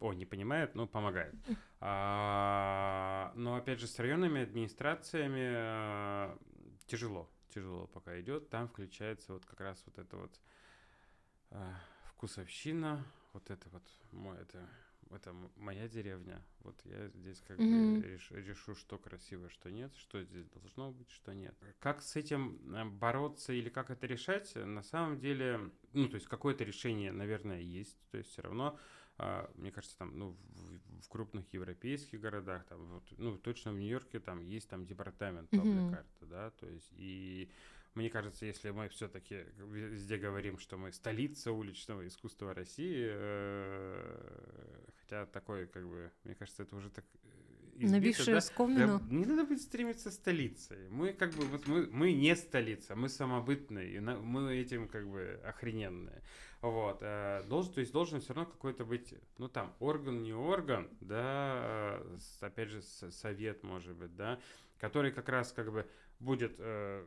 о, не понимает, но помогает. А, но опять же, с районными администрациями а, тяжело, тяжело пока идет. Там включается вот как раз вот это вот а, вкусовщина, вот это вот мой, это, это моя деревня. Вот я здесь как mm-hmm. бы реш, решу, что красиво, что нет, что здесь должно быть, что нет. Как с этим э, бороться или как это решать, на самом деле, ну, то есть какое-то решение, наверное, есть, то есть все равно мне кажется, там, ну, в, в крупных европейских городах, там, вот, ну, точно в Нью-Йорке там есть там департамент паблик-карты, mm-hmm. да, то есть, и мне кажется, если мы все-таки везде говорим, что мы столица уличного искусства России, э, хотя такое, как бы, мне кажется, это уже так избито, да? Да, не надо быть стремиться столицей. Мы как бы вот мы, мы не столица, мы самобытные, и на, мы этим как бы охрененные. Вот. Э, должен, то есть должен все равно какой-то быть, ну там, орган, не орган, да, э, опять же, совет, может быть, да, который как раз как бы будет э,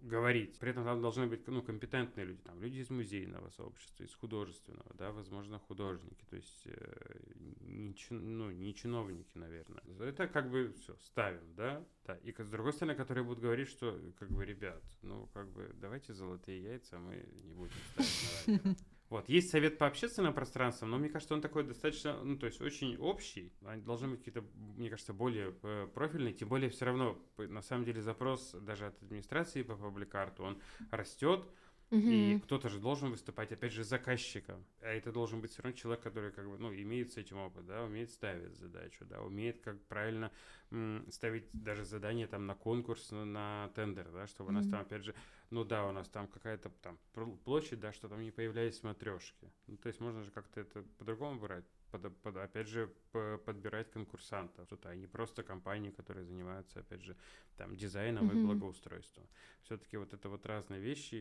говорить. При этом там должны быть ну, компетентные люди, там, люди из музейного сообщества, из художественного, да, возможно, художники, то есть э, не, ну, не чиновники, наверное. Это как бы все, ставим, да, да. И с другой стороны, которые будут говорить, что, как бы, ребят, ну, как бы, давайте золотые яйца мы не будем ставить на радио. Вот, есть совет по общественным пространствам, но мне кажется, он такой достаточно, ну, то есть очень общий. Они должны быть какие-то, мне кажется, более э, профильные, тем более все равно, на самом деле, запрос даже от администрации по пабликарту, он растет, Угу. И кто-то же должен выступать, опять же, заказчиком. А это должен быть все равно человек, который как бы, ну, имеет с этим опыт, да, умеет ставить задачу, да, умеет как правильно м, ставить даже задание там на конкурс, на, на тендер, да, чтобы угу. у нас там, опять же, ну да, у нас там какая-то там площадь, да, что там не появлялись матрешки. Ну, то есть можно же как-то это по-другому брать под, под, опять же, по, подбирать конкурсантов. Тут, а не просто компании, которые занимаются, опять же, там, дизайном mm-hmm. и благоустройством. Все-таки вот это вот разные вещи,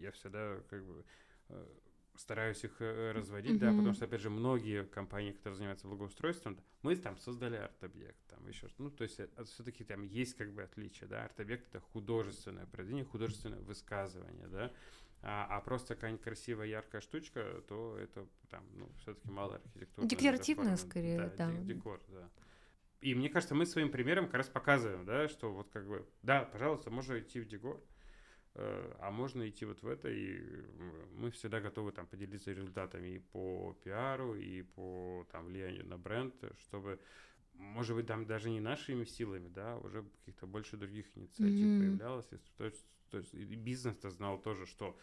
я всегда как бы э, стараюсь их э, разводить, mm-hmm. да, потому что, опять же, многие компании, которые занимаются благоустройством, мы там создали арт-объект, там еще что ну, то есть э, все-таки там есть как бы отличие, да, арт-объект — это художественное произведение, художественное высказывание, да, а, а просто какая-нибудь красивая, яркая штучка, то это там, ну, все-таки мало архитектуры. Декоративная скорее, да. да. Декор, да. И мне кажется, мы своим примером как раз показываем, да, что вот как бы, да, пожалуйста, можно идти в декор, э, а можно идти вот в это, и мы всегда готовы там поделиться результатами и по пиару, и по там влиянию на бренд, чтобы может быть, там даже не нашими силами, да, уже каких-то больше других инициатив mm-hmm. появлялось. То есть то есть бизнес-то знал тоже, что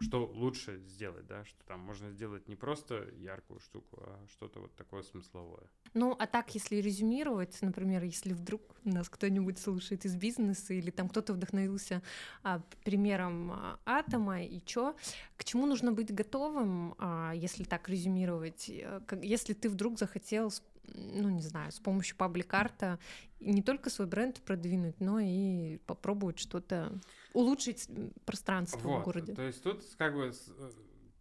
что лучше сделать, да, что там можно сделать не просто яркую штуку, а что-то вот такое смысловое. Ну, а так, если резюмировать, например, если вдруг нас кто-нибудь слушает из бизнеса или там кто-то вдохновился а, примером а, атома и чё, к чему нужно быть готовым, а, если так резюмировать, э, если ты вдруг захотел ну, не знаю, с помощью паблик-арта не только свой бренд продвинуть, но и попробовать что-то улучшить пространство вот, в городе. То есть тут как бы э,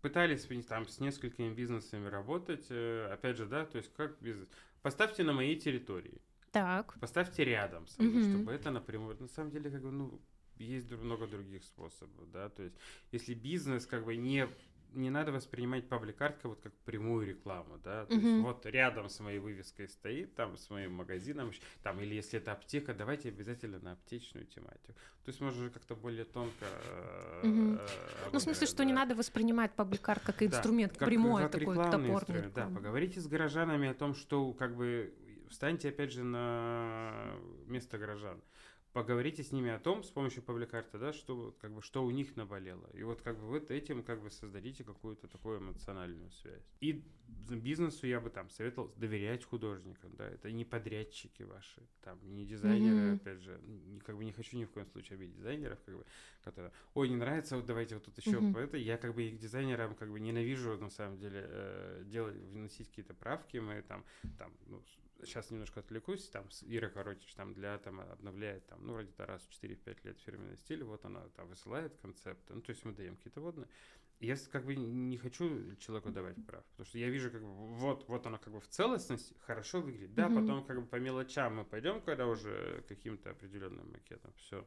пытались там с несколькими бизнесами работать, э, опять же, да, то есть как бизнес. Поставьте на моей территории. Так. Поставьте рядом со мной, угу. чтобы это напрямую. На самом деле, как бы, ну, есть много других способов, да, то есть если бизнес как бы не не надо воспринимать паблик-арт вот как прямую рекламу, да, то mm-hmm. есть вот рядом с моей вывеской стоит, там с моим магазином, там, или если это аптека, давайте обязательно на аптечную тематику. То есть можно как-то более тонко... Mm-hmm. Э, ну, в смысле, что не надо воспринимать паблик-арт как инструмент да, прямой, как такой топорный. Да, поговорите с горожанами о том, что как бы встаньте опять же на место горожан поговорите с ними о том, с помощью пабликарта, да, что, как бы, что у них наболело. И вот как бы вот этим как бы создадите какую-то такую эмоциональную связь. И бизнесу я бы там советовал доверять художникам, да, это не подрядчики ваши, там, не дизайнеры, mm-hmm. опять же, не, как бы не хочу ни в коем случае обидеть дизайнеров, как бы, которые, ой, не нравится, вот давайте вот тут еще mm-hmm. это, я как бы их дизайнерам как бы ненавижу, на самом деле, э, делать, вносить какие-то правки, мы там, там, ну, сейчас немножко отвлекусь, там Ира Коротич там для там обновляет там, ну, вроде раз в 4-5 лет фирменный стиль, вот она там высылает концепты, ну, то есть мы даем какие-то водные. Я как бы не хочу человеку давать прав, потому что я вижу, как бы, вот, вот оно как бы в целостности хорошо выглядит. Да, mm-hmm. потом как бы по мелочам мы пойдем, когда уже каким-то определенным макетом все.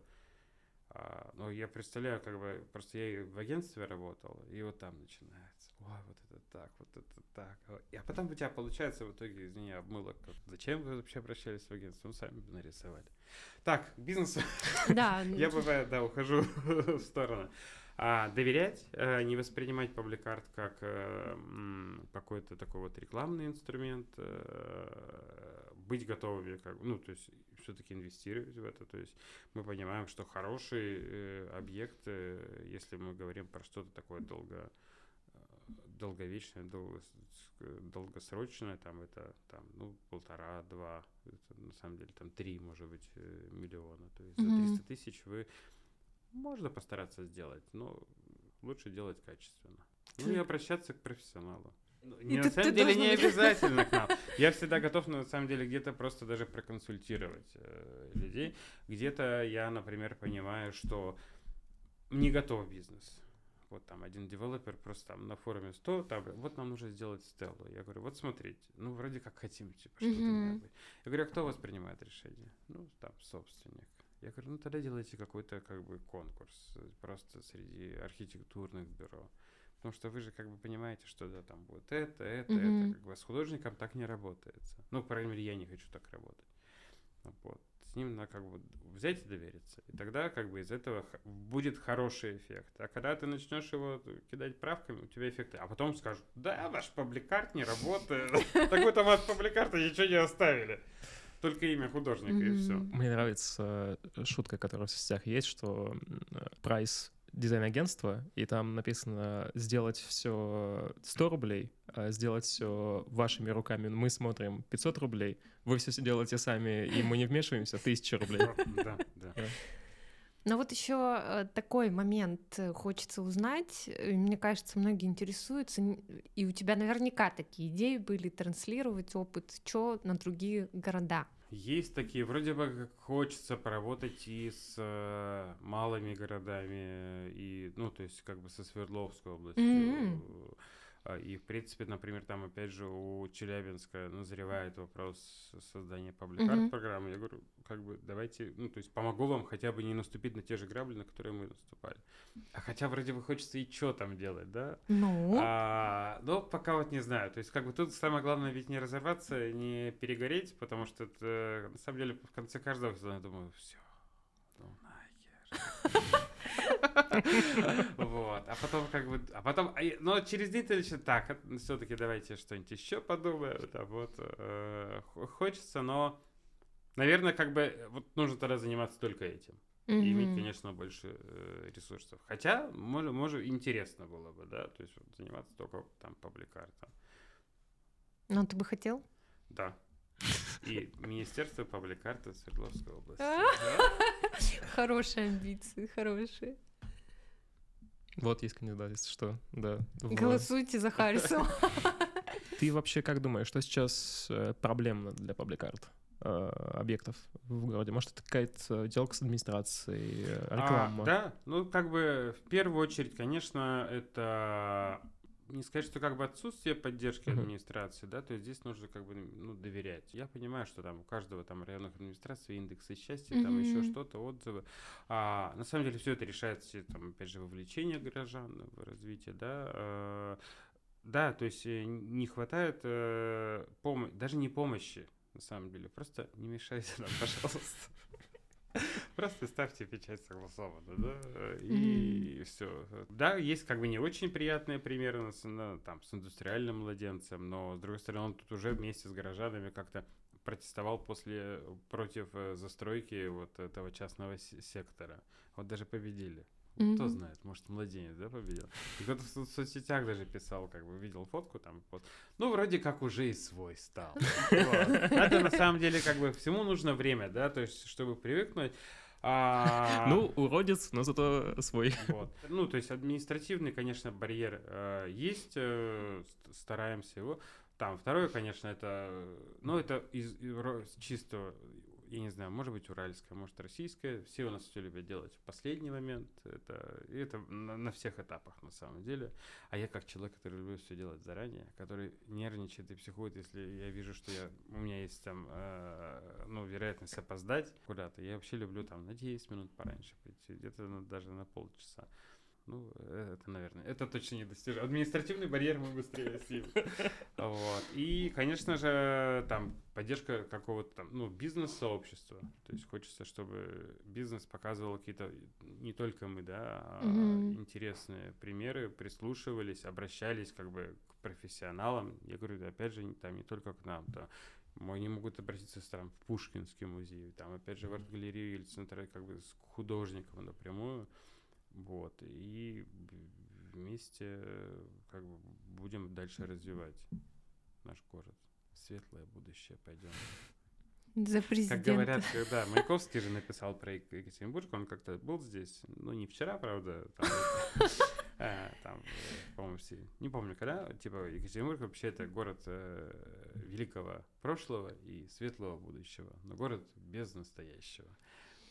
А, но я представляю, как бы, просто я в агентстве работал, и вот там начинается, ой, вот это так, вот это так. А потом у тебя получается в итоге, извини, обмыло. Зачем вы вообще обращались в агентство? Ну, сами бы нарисовали. Так, бизнес. Да. Я бывает, да, ухожу в сторону. А, доверять, э, не воспринимать пабликарт как э, какой-то такой вот рекламный инструмент, э, быть готовыми, как, ну, то есть все-таки инвестировать в это. То есть мы понимаем, что хороший объект, если мы говорим про что-то такое долго долговечное, долго, долгосрочное, там это там, ну, полтора-два, на самом деле там три, может быть, миллиона. То есть mm-hmm. за 300 тысяч вы можно постараться сделать, но лучше делать качественно. Ну и обращаться к профессионалу. Ну, не, на самом деле не обязательно к нам. Я всегда готов, на самом деле, где-то просто даже проконсультировать э, людей. Где-то я, например, понимаю, что не готов бизнес. Вот там один девелопер просто там на форуме 100, там, вот нам нужно сделать стеллу. Я говорю, вот смотрите, ну вроде как хотим, типа, что-то mm-hmm. Я говорю, а кто воспринимает решение? Ну, там, собственник. Я говорю, ну тогда делайте какой-то как бы конкурс э, просто среди архитектурных бюро. Потому что вы же как бы понимаете, что да, там будет это, это, mm-hmm. это. Как бы с художником так не работается. Ну, по крайней мере, я не хочу так работать. Вот. С ним надо как бы взять и довериться. И тогда как бы из этого будет хороший эффект. А когда ты начнешь его кидать правками, у тебя эффекты. А потом скажут, да, ваш пабликарт не работает. Так вы там от пабликарта ничего не оставили только имя художника mm-hmm. и все. Мне нравится э, шутка, которая в сетях есть, что прайс дизайн-агентства, и там написано сделать все 100 рублей, а сделать все вашими руками. Мы смотрим 500 рублей, вы все делаете сами, и мы не вмешиваемся, 1000 рублей. Да, да. Но вот еще э, такой момент э, хочется узнать. Мне кажется, многие интересуются, и у тебя наверняка такие идеи были транслировать опыт, что на другие города. Есть такие, вроде бы хочется поработать и с э, малыми городами, и, ну, то есть как бы со Свердловской областью. Mm-hmm. И, в принципе, например, там, опять же, у Челябинска назревает вопрос создания пабликарт mm-hmm. программы. Я говорю, как бы, давайте, ну, то есть помогу вам хотя бы не наступить на те же грабли, на которые мы наступали. А хотя вроде бы хочется и что там делать, да? Ну? А, но пока вот не знаю. То есть, как бы тут самое главное ведь не разорваться, не перегореть, потому что это, на самом деле, в конце каждого сезона я думаю, все, ну, нахер. Вот. А потом как бы... А потом... А но через день ты начинаешь... Так, все-таки давайте что-нибудь еще подумаем. Да, вот. Э, хочется, но... Наверное, как бы... Вот нужно тогда заниматься только этим. И иметь, конечно, больше э, ресурсов. Хотя, может, может, интересно было бы, да, то есть вот, заниматься только там пабликартом. Ну, ты бы хотел? Да. И Министерство пабликарта Свердловской области. Хорошие амбиции, хорошие. Вот есть кандидат, если что, да. Голосуйте за Харрисона. Ты вообще как думаешь, что сейчас э, проблемно для пабликарт? Э, объектов в городе? Может, это какая-то делка с администрацией, э, реклама? А, да, ну, как бы, в первую очередь, конечно, это не сказать, что как бы отсутствие поддержки uh-huh. администрации, да, то есть здесь нужно как бы ну, доверять. Я понимаю, что там у каждого там районных администраций индексы счастья, uh-huh. там еще что-то, отзывы. А на самом деле все это решается, там, опять же, вовлечение горожан в развитие, да. А, да, то есть э, не хватает э, помощи, даже не помощи, на самом деле, просто не мешайте нам, пожалуйста. Просто ставьте печать согласованно, да, и mm-hmm. все. Да, есть как бы не очень приятные примеры там, с индустриальным младенцем, но, с другой стороны, он тут уже вместе с горожанами как-то протестовал после, против э, застройки вот этого частного сектора. Вот даже победили. Mm-hmm. Кто знает, может, младенец, да, победил. И кто-то в соцсетях даже писал, как бы видел фотку там, вот. ну, вроде как уже и свой стал. Это на самом деле, как бы, всему нужно время, да, то есть, чтобы привыкнуть. А... Ну, уродец, но зато свой. Вот. Ну, то есть административный, конечно, барьер э, есть, э, стараемся его. Там второе, конечно, это, ну, это из, из чисто я не знаю, может быть, уральская, может, российская. Все у нас все любят делать в последний момент. Это, и это на, на всех этапах, на самом деле. А я как человек, который любит все делать заранее, который нервничает и психует, если я вижу, что я, у меня есть там, э, ну, вероятность опоздать куда-то, я вообще люблю там на 10 минут пораньше прийти, где-то ну, даже на полчаса. Ну, э, это, наверное, это точно не достижение. Административный барьер мы быстрее снимем. Вот. И, конечно же, там поддержка какого-то там, ну, бизнес-сообщества. То есть хочется, чтобы бизнес показывал какие-то, не только мы, да, а интересные примеры, прислушивались, обращались как бы к профессионалам. Я говорю, опять же, там не только к нам, то они могут обратиться там, в Пушкинский музей, там, опять же, в арт-галерею или центр как бы с художником напрямую. Вот. И вместе как бы будем дальше развивать наш город. Светлое будущее пойдем. За президента. Как говорят, когда Маяковский же написал про Екатеринбург, он как-то был здесь, ну не вчера, правда, там, э, там по-моему, все, не помню когда, типа Екатеринбург вообще это город э, великого прошлого и светлого будущего, но город без настоящего.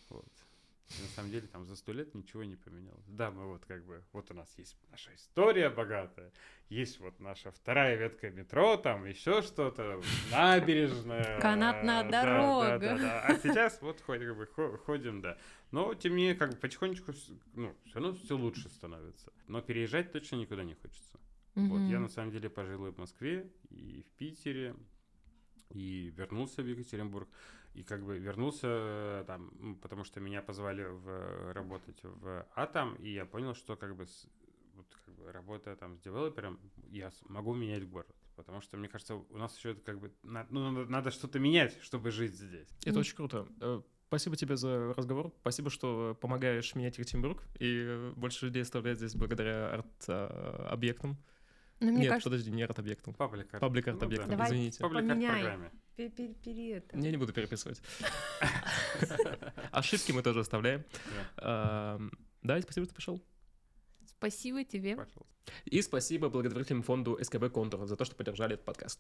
Вот. И на самом деле там за сто лет ничего не поменялось. Да, мы вот как бы, вот у нас есть наша история богатая, есть вот наша вторая ветка метро, там еще что-то, набережная. Канатная дорога. Да, да, да, да. А сейчас вот ходим, как бы, ходим, да. Но тем не менее, как бы потихонечку, ну, все равно все лучше становится. Но переезжать точно никуда не хочется. Mm-hmm. Вот, я на самом деле пожил и в Москве, и в Питере, и вернулся в Екатеринбург. И как бы вернулся э, там, потому что меня позвали в, э, работать в Атом, и я понял, что как бы, с, вот, как бы работая там с девелопером, я могу менять город. Потому что, мне кажется, у нас еще как бы ну, надо, надо что-то менять, чтобы жить здесь. Это mm. очень круто. Э, спасибо тебе за разговор. Спасибо, что помогаешь менять Екатеринбург и больше людей оставлять здесь благодаря арт-объектам. Ну, мне Нет, кажется... подожди, не арт-объектом. Паблик арт. Паблик арт-объектом, ну, извините. Паблик арт-программе. Я не буду переписывать. Ошибки мы тоже оставляем. Да, спасибо, что пришел. Спасибо тебе. И спасибо благотворительному фонду СКБ Контур за то, что поддержали этот подкаст.